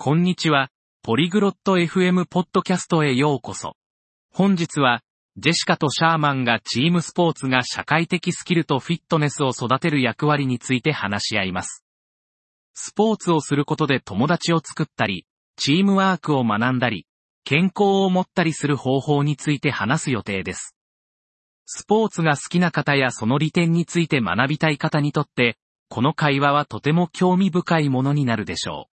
こんにちは、ポリグロット FM ポッドキャストへようこそ。本日は、ジェシカとシャーマンがチームスポーツが社会的スキルとフィットネスを育てる役割について話し合います。スポーツをすることで友達を作ったり、チームワークを学んだり、健康を持ったりする方法について話す予定です。スポーツが好きな方やその利点について学びたい方にとって、この会話はとても興味深いものになるでしょう。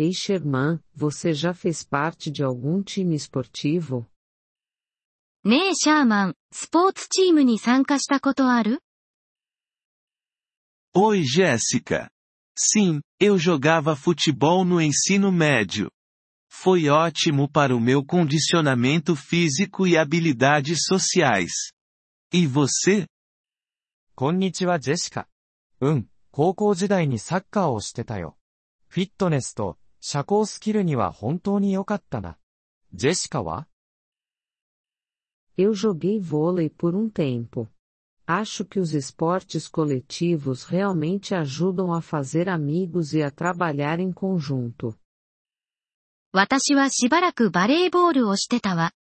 Ei Sherman, você já fez parte de algum time esportivo? ねえシャーマン、スポーツチームに参加したことある Oi Jéssica. Sim, eu jogava futebol no ensino médio. Foi ótimo para o meu condicionamento físico e habilidades sociais. E você? こんにちはジェシカ。うん、高校時代にサッカーをしてたよ。フィットネスと 社交スキルには本当に良かったな。ジェシカは Eu joguei vôlei por um tempo. Acho que os esportes coletivos realmente ajudam a fazer amigos e a trabalhar em conjunto. 私はしばらくバレーボールをしてたわ。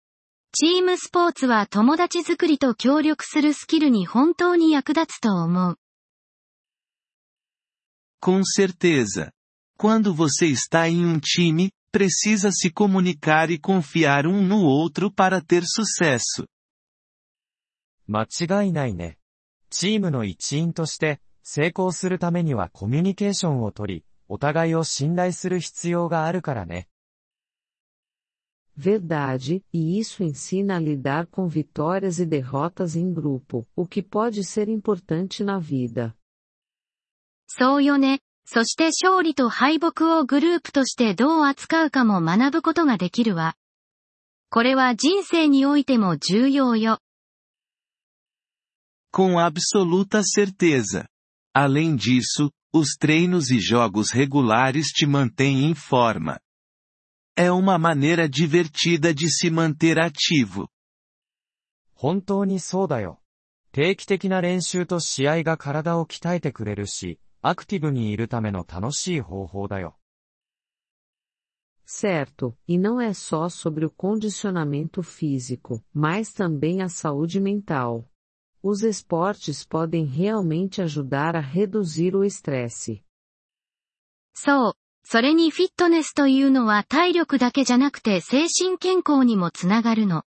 チームスポーツは友達作りと協力するスキルに本当に役立つと思う。Com certeza. Quando você está em um time, precisa se comunicar e confiar um no outro para ter sucesso. 間違いないね。チームの一員として成功するためにはコミュニケーションをとり、お互いを信頼する必要があるからね。Verdade, e isso ensina a lidar com vitórias e derrotas em grupo, o que pode ser importante na vida. そうよね。 そして勝利と敗北をグループとしてどう扱うかも学ぶことができるわ。これは人生においても重要よ。Com absoluta certeza. Além disso, os treinos e jogos regulares te mantêm em forma. É uma maneira divertida de se manter ativo. 本当にそうだよ。定期的な練習と試合が体を鍛えてくれるし、アクティブにいるための楽しい方法だよ。Certo, e não é só sobre o condicionamento físico, mas também a saúde mental. Os esportes podem realmente ajudar a reduzir o estresse. そう。それにフィットネスというのは体力だけじゃなくて精神健康にもつながるの。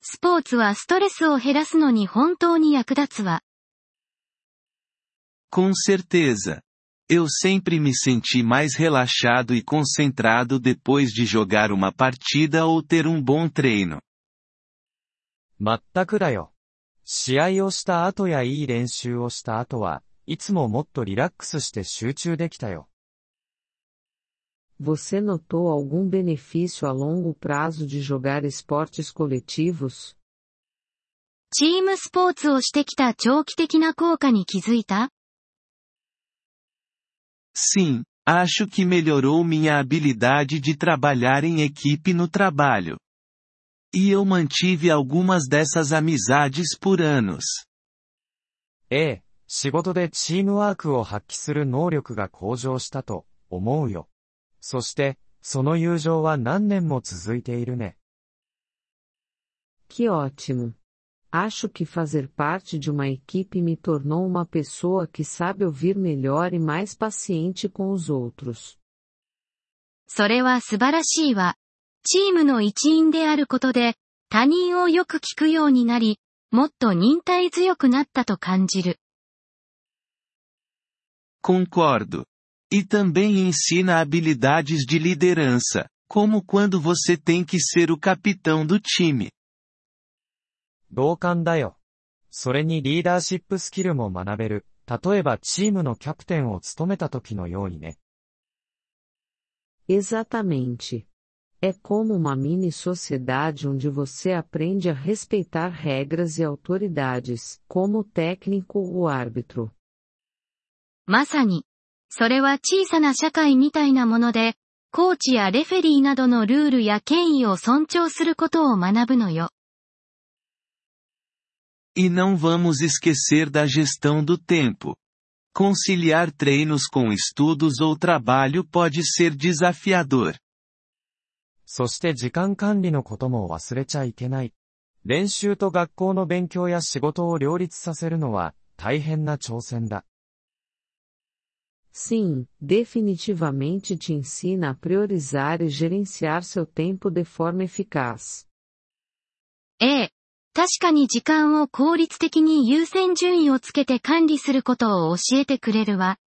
スポーツはストレスを減らすのに本当に役立つわ。Com certeza. Eu sempre me senti mais relaxado e concentrado depois de jogar uma partida ou ter um bom treino. 全くだよ。試合をした後やいい練習をした後は、いつももっとリラックスして集中できたよ。Você notou algum benefício a longo prazo de jogar esportes coletivos? チームスポーツをしてきた長期的な効果に気づいた Sim, acho que melhorou minha habilidade de trabalhar em equipe no trabalho. E eu mantive algumas dessas amizades por anos. ええ、仕事でチームワークを発揮する能力が向上したと思うよ。そして、その友情は何年も続いているね。Que ótimo! Acho que fazer parte de uma equipe me tornou uma pessoa que sabe ouvir melhor e mais paciente com os outros. それは素晴らしいわ。チームの一員であることで、他人をよく聞くようになり、もっと忍耐強くなったと感じる。Concordo. E também ensina habilidades de liderança, como quando você tem que ser o capitão do time. 同感だよ。それにリーダーシップスキルも学べる。例えばチームのキャプテンを務めた時のようにね。Exatamente. É como uma mini sociedade onde você aprende a respeitar regras e autoridades, como o técnico ou árbitro. まさに。それは小さな社会みたいなもので、コーチやレフェリーなどのルールや権威を尊重することを学ぶのよ。E não vamos esquecer da gestão do tempo. Conciliar treinos com estudos ou trabalho pode ser desafiador. そして時間管理のことも忘れちゃいけない。練習と学校の勉強や仕事を両立させるのは大変な挑戦だ。 Sim, definitivamente te ensina a priorizar e gerenciar seu tempo de forma eficaz. ええ。 確かに時間を効率的に優先順位をつけて管理することを教えてくれるわ。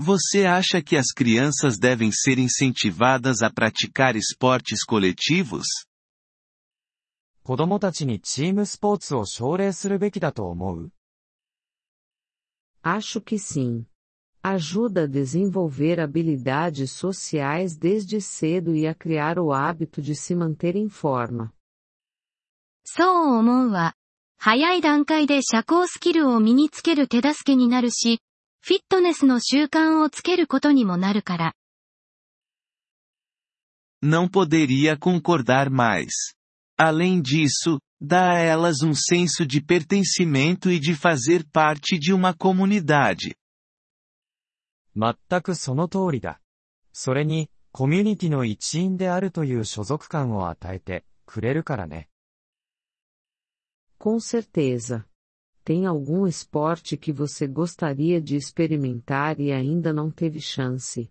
Você acha que as crianças devem ser incentivadas a praticar esportes coletivos? 子供たちにチームスポーツを奨励するべきだと思う Acho que sim. Ajuda a desenvolver habilidades sociais desde cedo e a criar o hábito de se manter em forma. そう思うわ。早い段階で社交スキルを身につける手助けになるし、フィットネスの習慣をつけることにもなるから。Não poderia concordar mais. Além disso, dá a elas um senso de pertencimento e de fazer parte de uma comunidade. 全くその通りだ。それに、コミュニティの一員であるという所属感を与えてくれるからね。Com certeza. Tem algum esporte que você gostaria de experimentar e ainda não teve chance?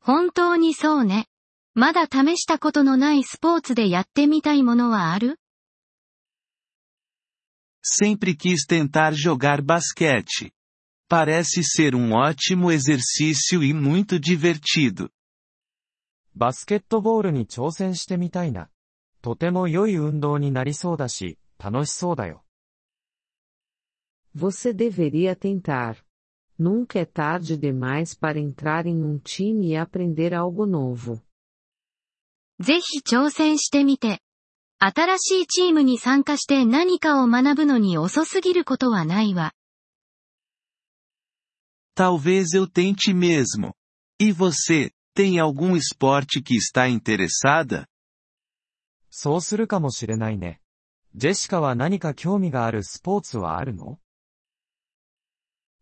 本当にそうね。まだ試したことのないスポーツでやってみたいものはある Sempre quis tentar jogar basquete. Parece ser um ótimo exercício e muito divertido. バスケットボールに挑戦してみたいな。とても良い運動になりそうだし、 楽しそうだよ。 Você deveria tentar. Nunca é tarde demais para entrar em um time e aprender algo novo. ぜひ挑戦してみて。新しいチームに参加して何かを学ぶのに遅すぎることはないわ。 Talvez eu tente mesmo. E você, tem algum esporte que está interessada? そうするかもしれないね。 ジェシカは何か興味があるスポーツはあるの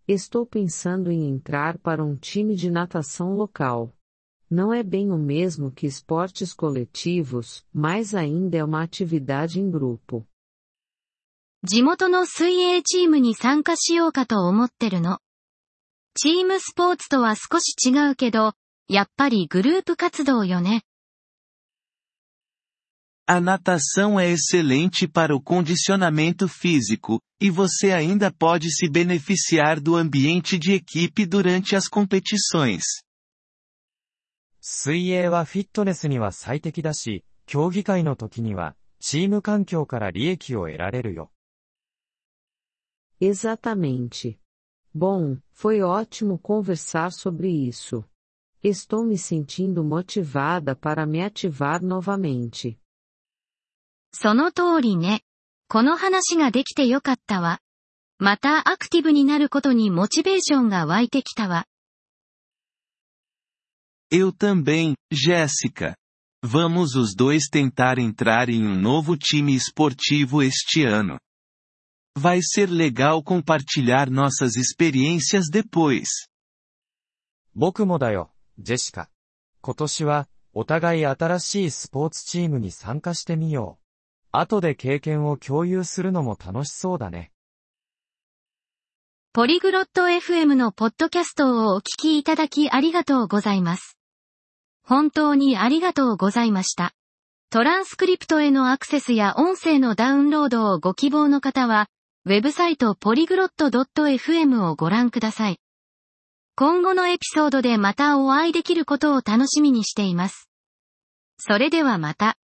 Estou pensando em entrar para um time de natação local. Não é bem o mesmo que esportes coletivos, mas ainda é uma atividade em grupo. 地元の水泳チームに参加しようかと思ってるの。チームスポーツとは少し違うけど、やっぱりグループ活動よね。A natação é excelente para o condicionamento físico, e você ainda pode se beneficiar do ambiente de equipe durante as competições. 水泳はフィットネスには最適だし、競技会の時には、チーム環境から利益を得られるよ。 Exatamente. Bom, foi ótimo conversar sobre isso. Estou me sentindo motivada para me ativar novamente. その通りね。この話ができてよかったわ。またアクティブになることにモチベーションが湧いてきたわ。Eu também, Jéssica. Vamos os dois tentar entrar em um novo time esportivo este ano. Vai ser legal compartilhar nossas experiências depois. 僕もだよ、ジェシカ。今年は、お互い新しいスポーツチームに参加してみよう。後で経験を共有するのも楽しそうだね。ポリグロット FM のポッドキャストをお聞きいただきありがとうございます。本当にありがとうございました。トランスクリプトへのアクセスや音声のダウンロードをご希望の方は、ウェブサイトポリグロット .fm をご覧ください。今後のエピソードでまたお会いできることを楽しみにしています。それではまた。